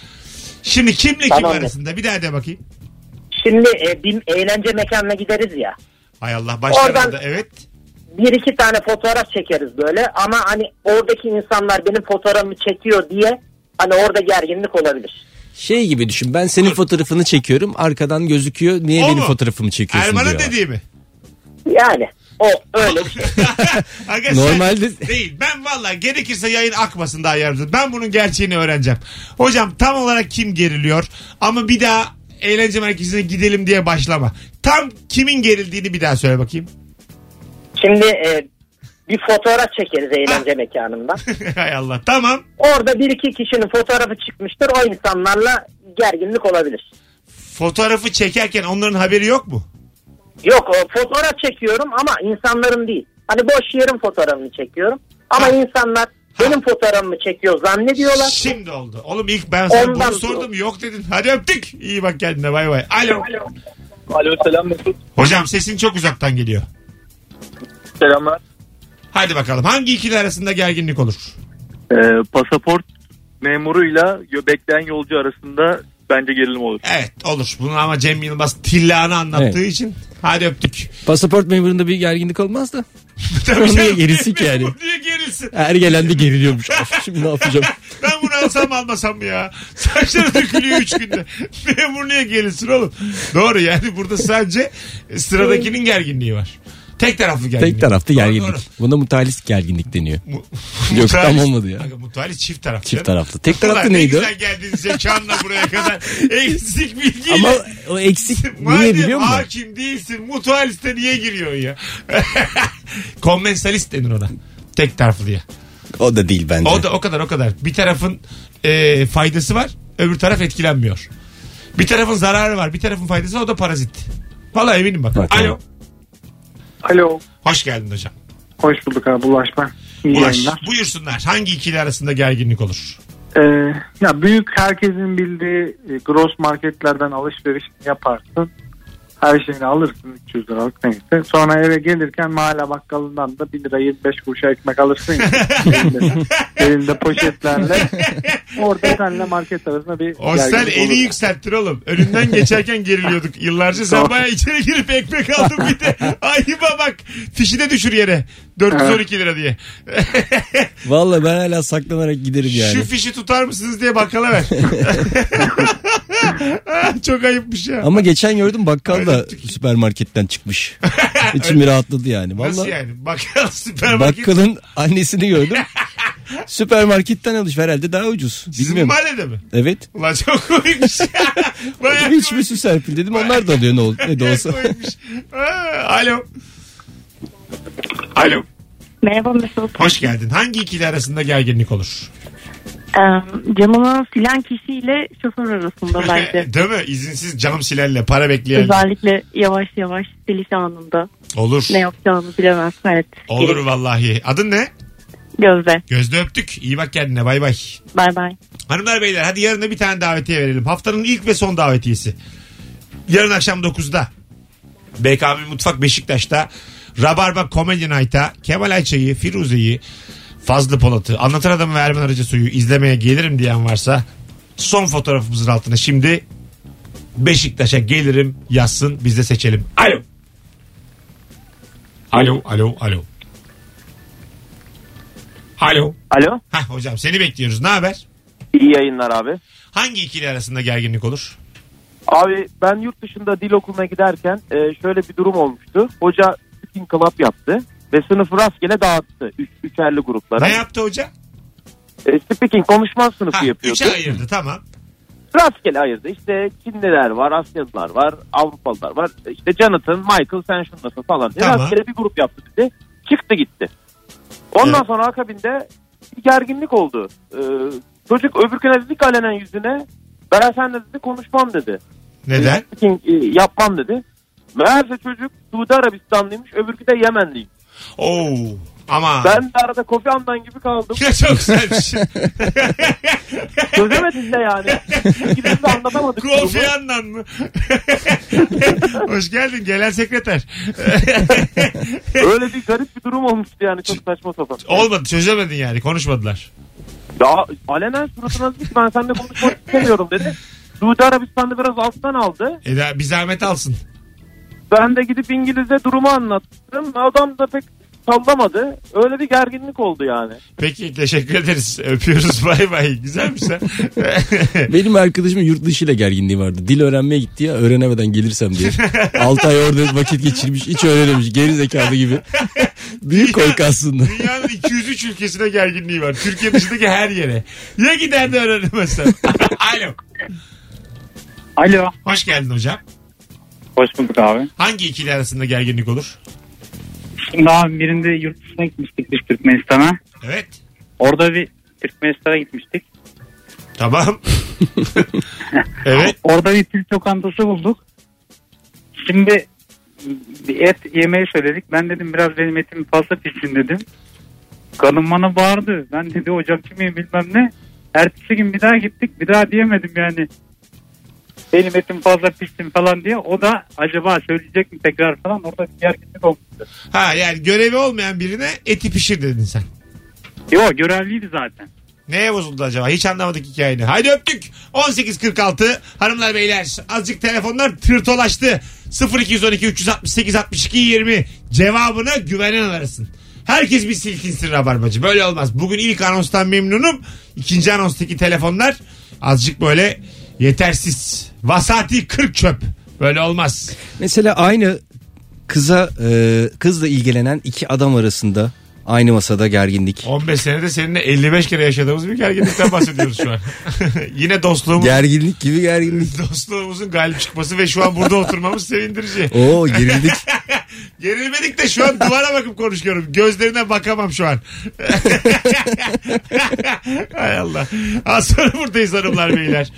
Şimdi kimle kim Tamam. arasında? Bir daha de bakayım. Şimdi e, bir eğlence mekanına gideriz ya. Hay Allah başlarında Oradan- evet. Bir iki tane fotoğraf çekeriz böyle ama hani oradaki insanlar benim fotoğrafımı çekiyor diye hani orada gerginlik olabilir. Şey gibi düşün ben senin fotoğrafını çekiyorum arkadan gözüküyor niye O benim mu? fotoğrafımı çekiyorsun Erman'ın diyor. dediği mi? Yani o öyle. Aga sen- Normalde- değil. Ben valla gerekirse yayın akmasın daha yarın. Ben bunun gerçeğini öğreneceğim. Hocam tam olarak kim geriliyor? Ama bir daha eğlence merkezine gidelim diye başlama. Tam kimin gerildiğini bir daha söyle bakayım. Şimdi e, bir fotoğraf çekeriz eğlence mekanında. Hay Allah. Tamam. Orada bir iki kişinin fotoğrafı çıkmıştır. O insanlarla gerginlik olabilir. Fotoğrafı çekerken onların haberi yok mu? Yok o fotoğraf çekiyorum ama insanların değil. Hani boş yerin fotoğrafını çekiyorum. Ama insanlar benim fotoğrafımı çekiyor zannediyorlar. Şimdi oldu. Oğlum ilk ben sana Ondan bunu sordum. Yok dedin. Hadi öptük. İyi bak kendine. Bay bay. Alo. Alo selam Mesut. Hocam sesin çok uzaktan geliyor. Selamlar. Hadi bakalım. Hangi ikili arasında gerginlik olur? Ee, pasaport memuruyla bekleyen yolcu arasında bence gerilim olur. Evet olur. Bunu ama Cem Yılmaz tillanı anlattığı Evet. için. Hadi öptük. Pasaport memurunda bir gerginlik olmaz da. Tabii Niye canım. gerilsin ki yani? Niye gerilsin? Her gelen de geriliyormuş. Of, Şimdi ne yapacağım? Ben bunu alsam almasam mı ya? Saçları dökülüyor üç günde. Memur niye gerilsin oğlum? Doğru yani burada sadece sıradakinin gerginliği var. Tek taraflı gerginlik. Tek taraflı gerginlik. doğru. Buna mutualist gerginlik deniyor. Mu- Yok, tam olmadı ya. Aga, mutualist çift taraflı. Çift taraflı. Tek taraflı Ulan neydi? Ne güzel geldin zekanla buraya kadar. Eksik bilgiyle. Ama o eksik niye biliyor musun? hakim değilsin mutualiste niye giriyorsun ya? Konvensalist denir ona. Tek taraflıya. O da değil bence. O da o kadar o kadar. Bir tarafın e, faydası var öbür taraf etkilenmiyor. Bir tarafın zararı var bir tarafın faydası var, o da parazit. Vallahi eminim bak. Bak, Alo. Alo. Hoş geldin hocam. Hoş bulduk abi. Ulaş ben. İyi Ulaş, yayınlar. buyursunlar. Hangi ikili arasında gerginlik olur? Ee, ya büyük herkesin bildiği e, gross marketlerden alışveriş yaparsın. Her şeyini alırsın 300 liralık neyse. Sonra eve gelirken mahalle bakkalından da 1 lira 25 kuruşa ekmek alırsın ya. elinde, elinde poşetlerle. Orada senle market arasında bir O sen gerginlik eli olur. yükselttir oğlum. Önünden geçerken geriliyorduk yıllarca. Sen baya içeri girip ekmek aldın bir de. Ayıba bak. Fişi de düşür yere. 412 lira diye. Vallahi ben hala saklanarak giderim yani. Şu fişi tutar mısınız diye bakkala ver. Çok ayıpmış ya. Ama geçen gördüm bakkal da süpermarketten çıkmış. İçim bir rahatladı yani. Nasıl Vallahi yani? Bakkal süpermarket. bakkalın annesini gördüm. Süpermarketten alış herhalde daha ucuz. Sizin Bilmiyorum. mahallede mi? Evet. Ulan çok koymuş. Bayağı Hiç mi su serpil dedim onlar da alıyor ne, ol, ne de olsa. Ha, Alo. Alo. Merhaba Mesut. Hoş geldin. Hangi ikili arasında gerginlik olur? Camını silen kişiyle şoför arasında bence. Değil mi? İzinsiz cam silerle para bekleyen. Özellikle yavaş yavaş siliş anında Olur. ne yapacağını bilemez. Evet. Olur Gerek. vallahi. Adın ne? Gözde. Gözde öptük. İyi bak kendine. Bay bay. Bay bay. Hanımlar beyler hadi yarın da bir tane davetiye verelim. Haftanın ilk ve son davetiyesi. Yarın akşam 9'da. BKM Mutfak Beşiktaş'ta Rabarba Comedy Night'a Kemal Ayça'yı, Firuze'yi, Fazlı Polat'ı, Anlatan Adamı ve Erman Arıca Suyu izlemeye gelirim diyen varsa son fotoğrafımızın altına şimdi Beşiktaş'a gelirim yazsın biz de seçelim. Alo. Alo, alo, alo. Alo. Alo. Hah hocam seni bekliyoruz. Ne haber? İyi yayınlar abi. Hangi ikili arasında gerginlik olur? Abi ben yurt dışında dil okuluna giderken e, şöyle bir durum olmuştu. Hoca spin club yaptı ve sınıfı rastgele dağıttı. Üç, üçerli gruplara. Ne yaptı hoca? e, speaking konuşma sınıfı Ha, yapıyordu. üçe ayırdı tamam. Rastgele ayırdı. İşte Çinliler var, Asyalılar var, Avrupalılar var. İşte Jonathan, Michael sen şundasın falan diye Tamam. rastgele bir grup yaptı bizi. Çıktı gitti. Ondan Evet. sonra akabinde bir gerginlik oldu. Ee, çocuk öbürküne dedi ki alenen yüzüne ben sen de dedi konuşmam dedi. Neden? Speaking, e, yapmam dedi. Meğerse çocuk Suudi Arabistanlıymış öbürkü de Yemenliymiş. Oo. Ama. Ben de arada Kofi Annan gibi kaldım. Ya çok güzelmiş. Çözemedik de yani. İkimiz de anlatamadık. Kofi durumu. Mı? Hoş geldin gelen sekreter. Öyle bir garip bir durum olmuştu yani çok saçma sapan. Olmadı çözemedin yani konuşmadılar. Ya alenen suratına dedi ki ben seninle konuşmak istemiyorum dedi. Suudi Arabistan'da biraz alttan aldı. E da bir zahmet alsın. Ben de gidip İngilizce durumu anlattım. Adam da pek sallamadı. Öyle bir gerginlik oldu yani. Peki teşekkür ederiz. Öpüyoruz bay bay. Güzelmiş ha. Benim arkadaşımın yurt dışı ile gerginliği vardı. Dil öğrenmeye gitti ya öğrenemeden gelirsem diye. 6 ay orada vakit geçirmiş hiç öğrenememiş. Geri zekalı gibi. Büyük korku aslında. Dünyanın 203 ülkesine gerginliği var. Türkiye dışındaki her yere. Ya gider de öğrenemezsem. Alo. Alo. Hoş geldin hocam. Hoş bulduk abi. Hangi ikili arasında gerginlik olur? Şimdi abi birinde yurt dışına gitmiştik biz Türkmenistan'a. Evet. Orada bir Türkmenistan'a gitmiştik. Tamam. evet. Orada bir Türk lokantası bulduk. Şimdi bir et yemeği söyledik. Ben dedim biraz benim etim fazla pişsin dedim. Kadın bana bağırdı. Ben dedi ocakçı mıyım bilmem ne. Ertesi gün bir daha gittik. Bir daha diyemedim yani. Benim etim fazla pişsin falan diye. O da acaba söyleyecek mi tekrar falan. Orada bir gerginlik olmuştu. Ha yani görevi olmayan birine eti pişir dedin sen. Yok görevliydi zaten. Neye bozuldu acaba? Hiç anlamadık hikayeni. Haydi öptük. 18.46 hanımlar beyler azıcık telefonlar tırtolaştı. 0212 368 62 20 cevabına güvenen arasın. Herkes bir silkinsin rabarbacı. Böyle olmaz. Bugün ilk anonstan memnunum. İkinci anonstaki telefonlar azıcık böyle yetersiz. Vasati 40 çöp. Böyle olmaz. Mesela aynı kıza e, kızla ilgilenen iki adam arasında aynı masada gerginlik. 15 senede seninle 55 kere yaşadığımız bir gerginlikten bahsediyoruz şu an. Yine dostluğumuz, Gerginlik gibi gerginlik. dostluğumuzun galip çıkması ve şu an burada oturmamız sevindirici. Oo gerildik. Gerilmedik de şu an duvara bakıp konuşuyorum. Gözlerine bakamam şu an. Hay Allah. Az sonra buradayız hanımlar beyler.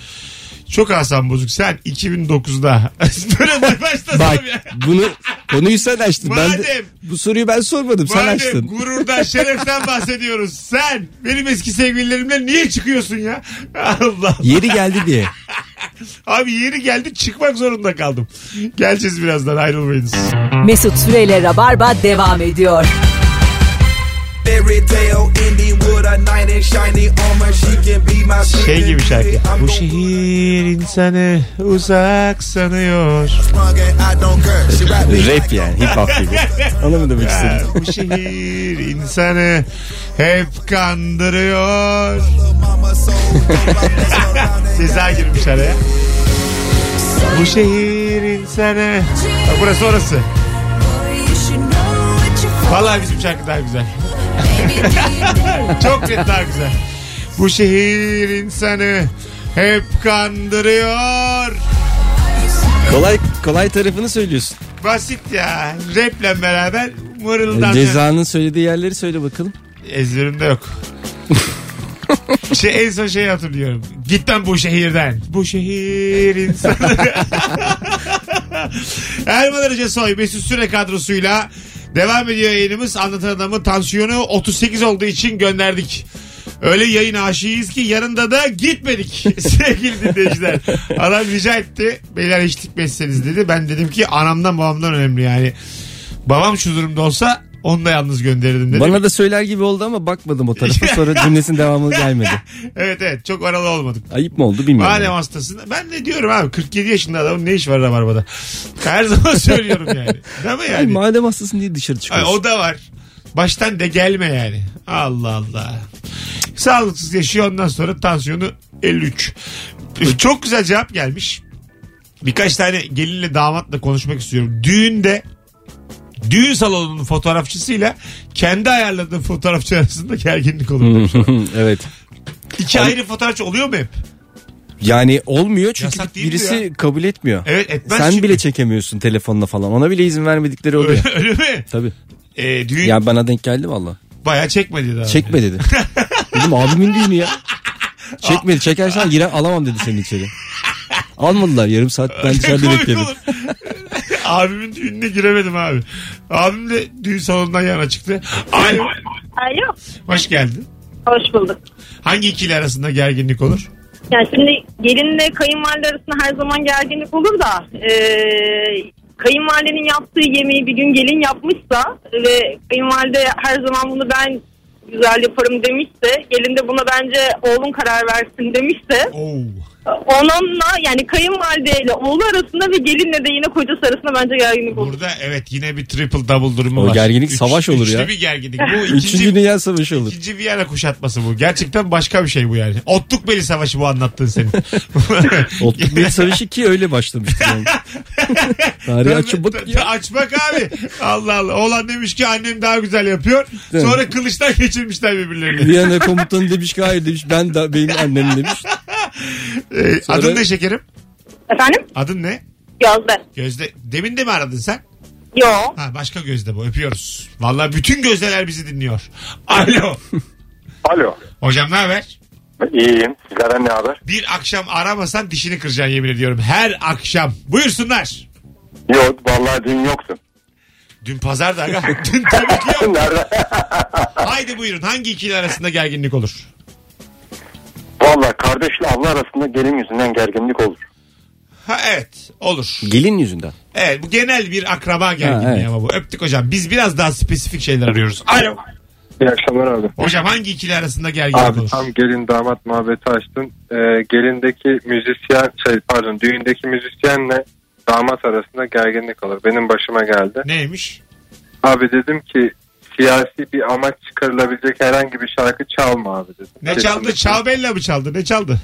Çok asam bozuk. Sen 2009'da böyle başta Bak bunu konuyu sen açtın. Ben de, Madem- bu soruyu ben sormadım sen Madem açtın. gururdan şereften bahsediyoruz. Sen benim eski sevgililerimle niye çıkıyorsun ya? Allah. Yeri geldi diye. Abi yeri geldi çıkmak zorunda kaldım. Geleceğiz birazdan ayrılmayınız. Mesut Süreyle Rabarba devam ediyor. Şey gibi şarkı. Bu şehir insanı uzak sanıyor. Rap yani hip hop gibi. Onu mu demek istedin? Bu şehir insanı hep kandırıyor. Seza girmiş araya. Bu şehir insanı. Bak burası orası. Vallahi bizim şarkı daha güzel. Çok net daha güzel. Bu şehir insanı hep kandırıyor. Kolay kolay tarafını söylüyorsun. Basit ya. Raple beraber mırıldan. Cezanın söylediği yerleri söyle bakalım. Ezberimde yok. şey, en son şeyi hatırlıyorum. Gitmem bu şehirden. Bu şehir insanı. Erman Arıca Soy Mesut Süre kadrosuyla devam ediyor yayınımız. Anlatan adamın tansiyonu 38 olduğu için gönderdik. Öyle yayın aşığıyız ki yanında da gitmedik sevgili dinleyiciler. Adam rica etti. Beyler eşlik etseniz dedi. Ben dedim ki anamdan babamdan önemli yani. Babam şu durumda olsa onu da yalnız gönderirdim dedim. Bana da söyler gibi oldu ama bakmadım o tarafa. Sonra cümlesinin devamı gelmedi. evet evet çok aralı olmadık. Ayıp mı oldu bilmiyorum. Madem hastasın. Ben de diyorum abi 47 yaşında adamın ne iş var Rabarba'da. Her zaman söylüyorum yani. Değil mi Ay, yani? madem hastasın diye dışarı Ay, çıkıyorsun. o da var. Baştan de gelme yani. Allah Allah. Sağlıksız yaşıyor ondan sonra tansiyonu 53. Çok güzel cevap gelmiş. Birkaç tane gelinle damatla konuşmak istiyorum. Düğünde düğün salonunun fotoğrafçısıyla kendi ayarladığı fotoğrafçı arasında gerginlik olur. evet. İki ayrı fotoğrafçı oluyor mu hep? Yani olmuyor çünkü Yasak değil mi birisi ya? kabul etmiyor. Evet etmez Sen çünkü. bile çekemiyorsun telefonla falan. Ona bile izin vermedikleri oluyor. Öyle, öyle mi? Tabii. Ee, düğün Ya bana denk geldi valla. bayağı çekmedi daha. Çekme dedi. Dedim abimin düğünü ya. Çekmedi. Çekersen girer alamam dedi seni içeri. Almadılar yarım saat ben dışarıda Komik bekledim. olur. Abimin düğününe giremedim abi. Abim de düğün salonundan yana çıktı. Alo. Alo. Hoş geldin. Hoş bulduk. Hangi ikili arasında gerginlik olur? Yani şimdi gelinle kayınvalide arasında her zaman gerginlik olur da e, kayınvalidenin yaptığı yemeği bir gün gelin yapmışsa ve kayınvalide her zaman bunu ben güzel yaparım demişse gelin de buna bence oğlum karar versin demişse onunla yani kayınvalideyle oğlu arasında ve gelinle de yine kocası arasında bence gerginlik olur. Burada evet yine bir triple double durumu O var. gerginlik savaş olur ya. Üçlü bir gerginlik. Bu Üçüncü ikinci, Dünya Savaşı olur. ikinci Viyana kuşatması bu. Gerçekten başka bir şey bu yani. Otluk beli savaşı bu anlattığın senin. Otluk bir savaşı ki öyle başlamıştı. Yani. Tarihi açıp bak Ta- Açmak abi. Allah Allah. Oğlan demiş ki annem daha güzel yapıyor. Sonra kılıçtan geçirmişler birbirlerini. Viyana komutanı demiş ki hayır demiş ben de benim annem demiş. Ee, Sonra- Adın ne şekerim? Efendim? Adın ne? Gözde. Gözde. Demin de mi aradın sen? Yo. Ha, başka Gözde bu. Öpüyoruz. Vallahi bütün gözdeler bizi dinliyor. Alo. Alo. Hocam ne haber? İyiyim. Sizlerden ne haber? Bir akşam aramasan dişini kıracaksın yemin ediyorum. Her akşam. Buyursunlar. Yok vallahi dün yoksun. Dün pazarda aga. Dün tabii ki yok. Nerede? Haydi buyurun. Hangi ikili arasında gerginlik olur? Kardeşle abla arasında gelin yüzünden gerginlik olur. Ha evet olur. Gelin yüzünden. Evet bu genel bir akraba gerginliği Ha, evet. ama bu. Öptük hocam. Biz biraz daha spesifik şeyler arıyoruz. Alo. İyi akşamlar abi. Hocam hangi ikili arasında gerginlik Abi olur? tam gelin damat muhabbeti açtın. Ee, gelindeki müzisyen şey pardon düğündeki müzisyenle damat arasında gerginlik olur. Benim başıma geldi. Neymiş? Abi dedim ki siyasi bir amaç çıkarılabilecek herhangi bir şarkı çalma abi dedim. Ne çaldı? Çalbella mı çaldı? Ne çaldı?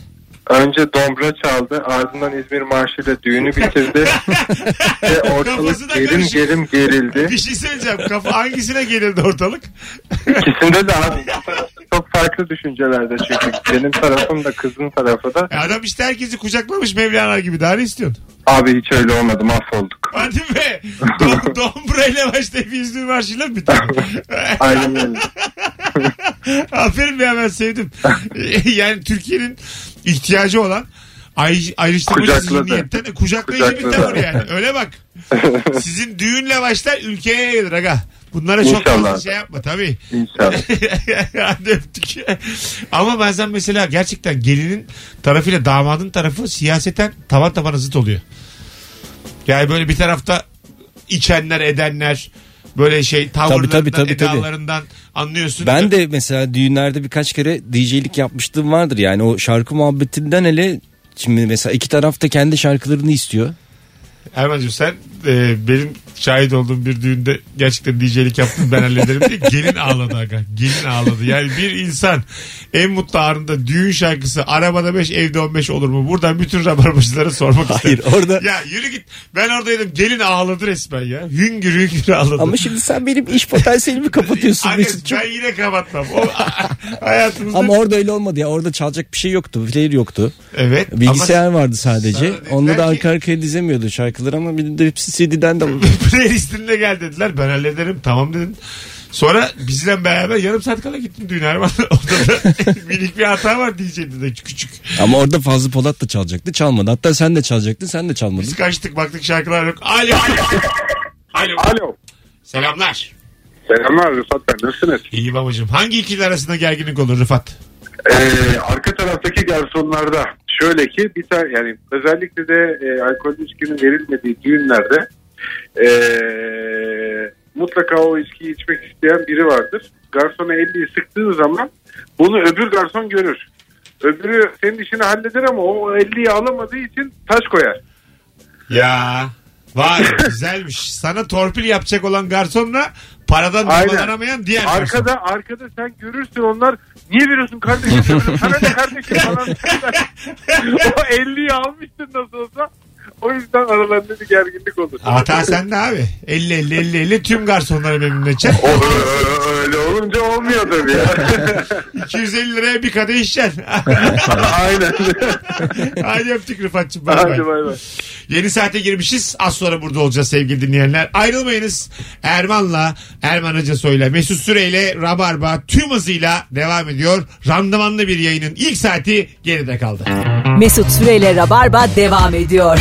Önce dombra çaldı ardından İzmir Marşı ile düğünü bitirdi. Ve Kafası ortalık da gerim karışık. gerim gerildi. Bir şey söyleyeceğim. Kafa hangisine gerildi ortalık? İkisinde de abi çok farklı düşüncelerde çünkü benim tarafım da kızın tarafı da. E adam işte herkesi kucaklamış Mevlana gibi. Daha ne istiyorsun? Abi hiç öyle olmadı mahvolduk. Hadi be. Dom, Dombra ile başlayıp İzmir Marşı'yla mı bitti? Aynen öyle. Aferin ya ben sevdim. yani Türkiye'nin ihtiyacı olan ay, ayrıştırmacı Kucakladı. zihniyetten e, kucaklayıcı bir Kucakladı. tavır yani. Öyle bak. Sizin düğünle başlar ülkeye yayılır aga. Bunlara çok İnşallah. fazla şey yapma tabii. İnşallah. Hadi öptük. Ama bazen mesela gerçekten gelinin tarafıyla damadın tarafı siyaseten tavan tabana zıt oluyor. Yani böyle bir tarafta içenler edenler böyle şey tavırlarından tabii, tabii, tabii. edalarından anlıyorsun. Ben de mesela düğünlerde birkaç kere DJ'lik yapmışlığım vardır. Yani o şarkı muhabbetinden hele şimdi mesela iki taraf da kendi şarkılarını istiyor. Erman'cığım sen e, benim şahit olduğum bir düğünde gerçekten DJ'lik yaptın ben hallederim diye gelin ağladı aga. Gelin ağladı. Yani bir insan en mutlu anında düğün şarkısı arabada 5 evde 15 olur mu? Buradan bütün rabarbacılara sormak isterim. Hayır orada Ya yürü git. Ben oradaydım. Gelin ağladı resmen ya. Hüngür hüngür ağladı. ama şimdi sen benim iş potansiyelimi kapatıyorsun Anne, Mesut'cum. ben yine kapatmam. O, hayatımızda... Ama orada öyle olmadı ya. Orada çalacak bir şey yoktu. Player yoktu. Evet. Bilgisayar vardı sadece. Sana dediler Onda da ki- arka arkaya dizemiyordu şarkıları ama bir de hepsi CD'den de ama playlistinde gel dediler. Ben hallederim. Tamam dedim. Sonra bizle beraber yarım saat kala gittim düğün Erman. Orada da minik bir hata var DJ'de de küçük. Ama orada Fazlı Polat da çalacaktı. Çalmadı. Hatta sen de çalacaktın. Sen de çalmadın. Biz kaçtık baktık şarkılar yok. Alo. Alo. Alo. Selamlar. Selamlar Rıfat ben nasılsınız? İyi babacığım. Hangi ikili arasında gerginlik olur Rıfat? Ee, arka taraftaki garsonlarda şöyle ki bir tane yani özellikle de e, alkol içkinin verilmediği düğünlerde e, mutlaka o içkiyi içmek isteyen biri vardır. Garsona 50'yi sıktığı zaman bunu öbür garson görür. Öbürü senin işini halleder ama o 50'yi alamadığı için taş koyar. Ya. Vay güzelmiş. Sana torpil yapacak olan garsonla paradan Aynen. dolanamayan diğer garson. Arkada arkada sen görürsün onlar niye veriyorsun kardeşim? Sana ne kardeşim falan. o 50'yi almıştın nasıl olsa. O yüzden aralarında bir gerginlik olur. Hata sende abi. 50 50 50 50 tüm garsonları memnun edeceksin. Öyle olunca olmuyor tabii ya. 250 liraya bir kadeh içeceksin. Aynen. Hadi öptük Rıfat'cığım. Bay bay. Hadi bay bay. Yeni saate girmişiz. Az sonra burada olacağız sevgili dinleyenler. Ayrılmayınız. Erman'la, Erman Acasoy'la, Mesut Süreyle Rabarba tüm hızıyla devam ediyor. Randımanlı bir yayının ilk saati geride kaldı. Mesut Süreyle Rabarba devam ediyor.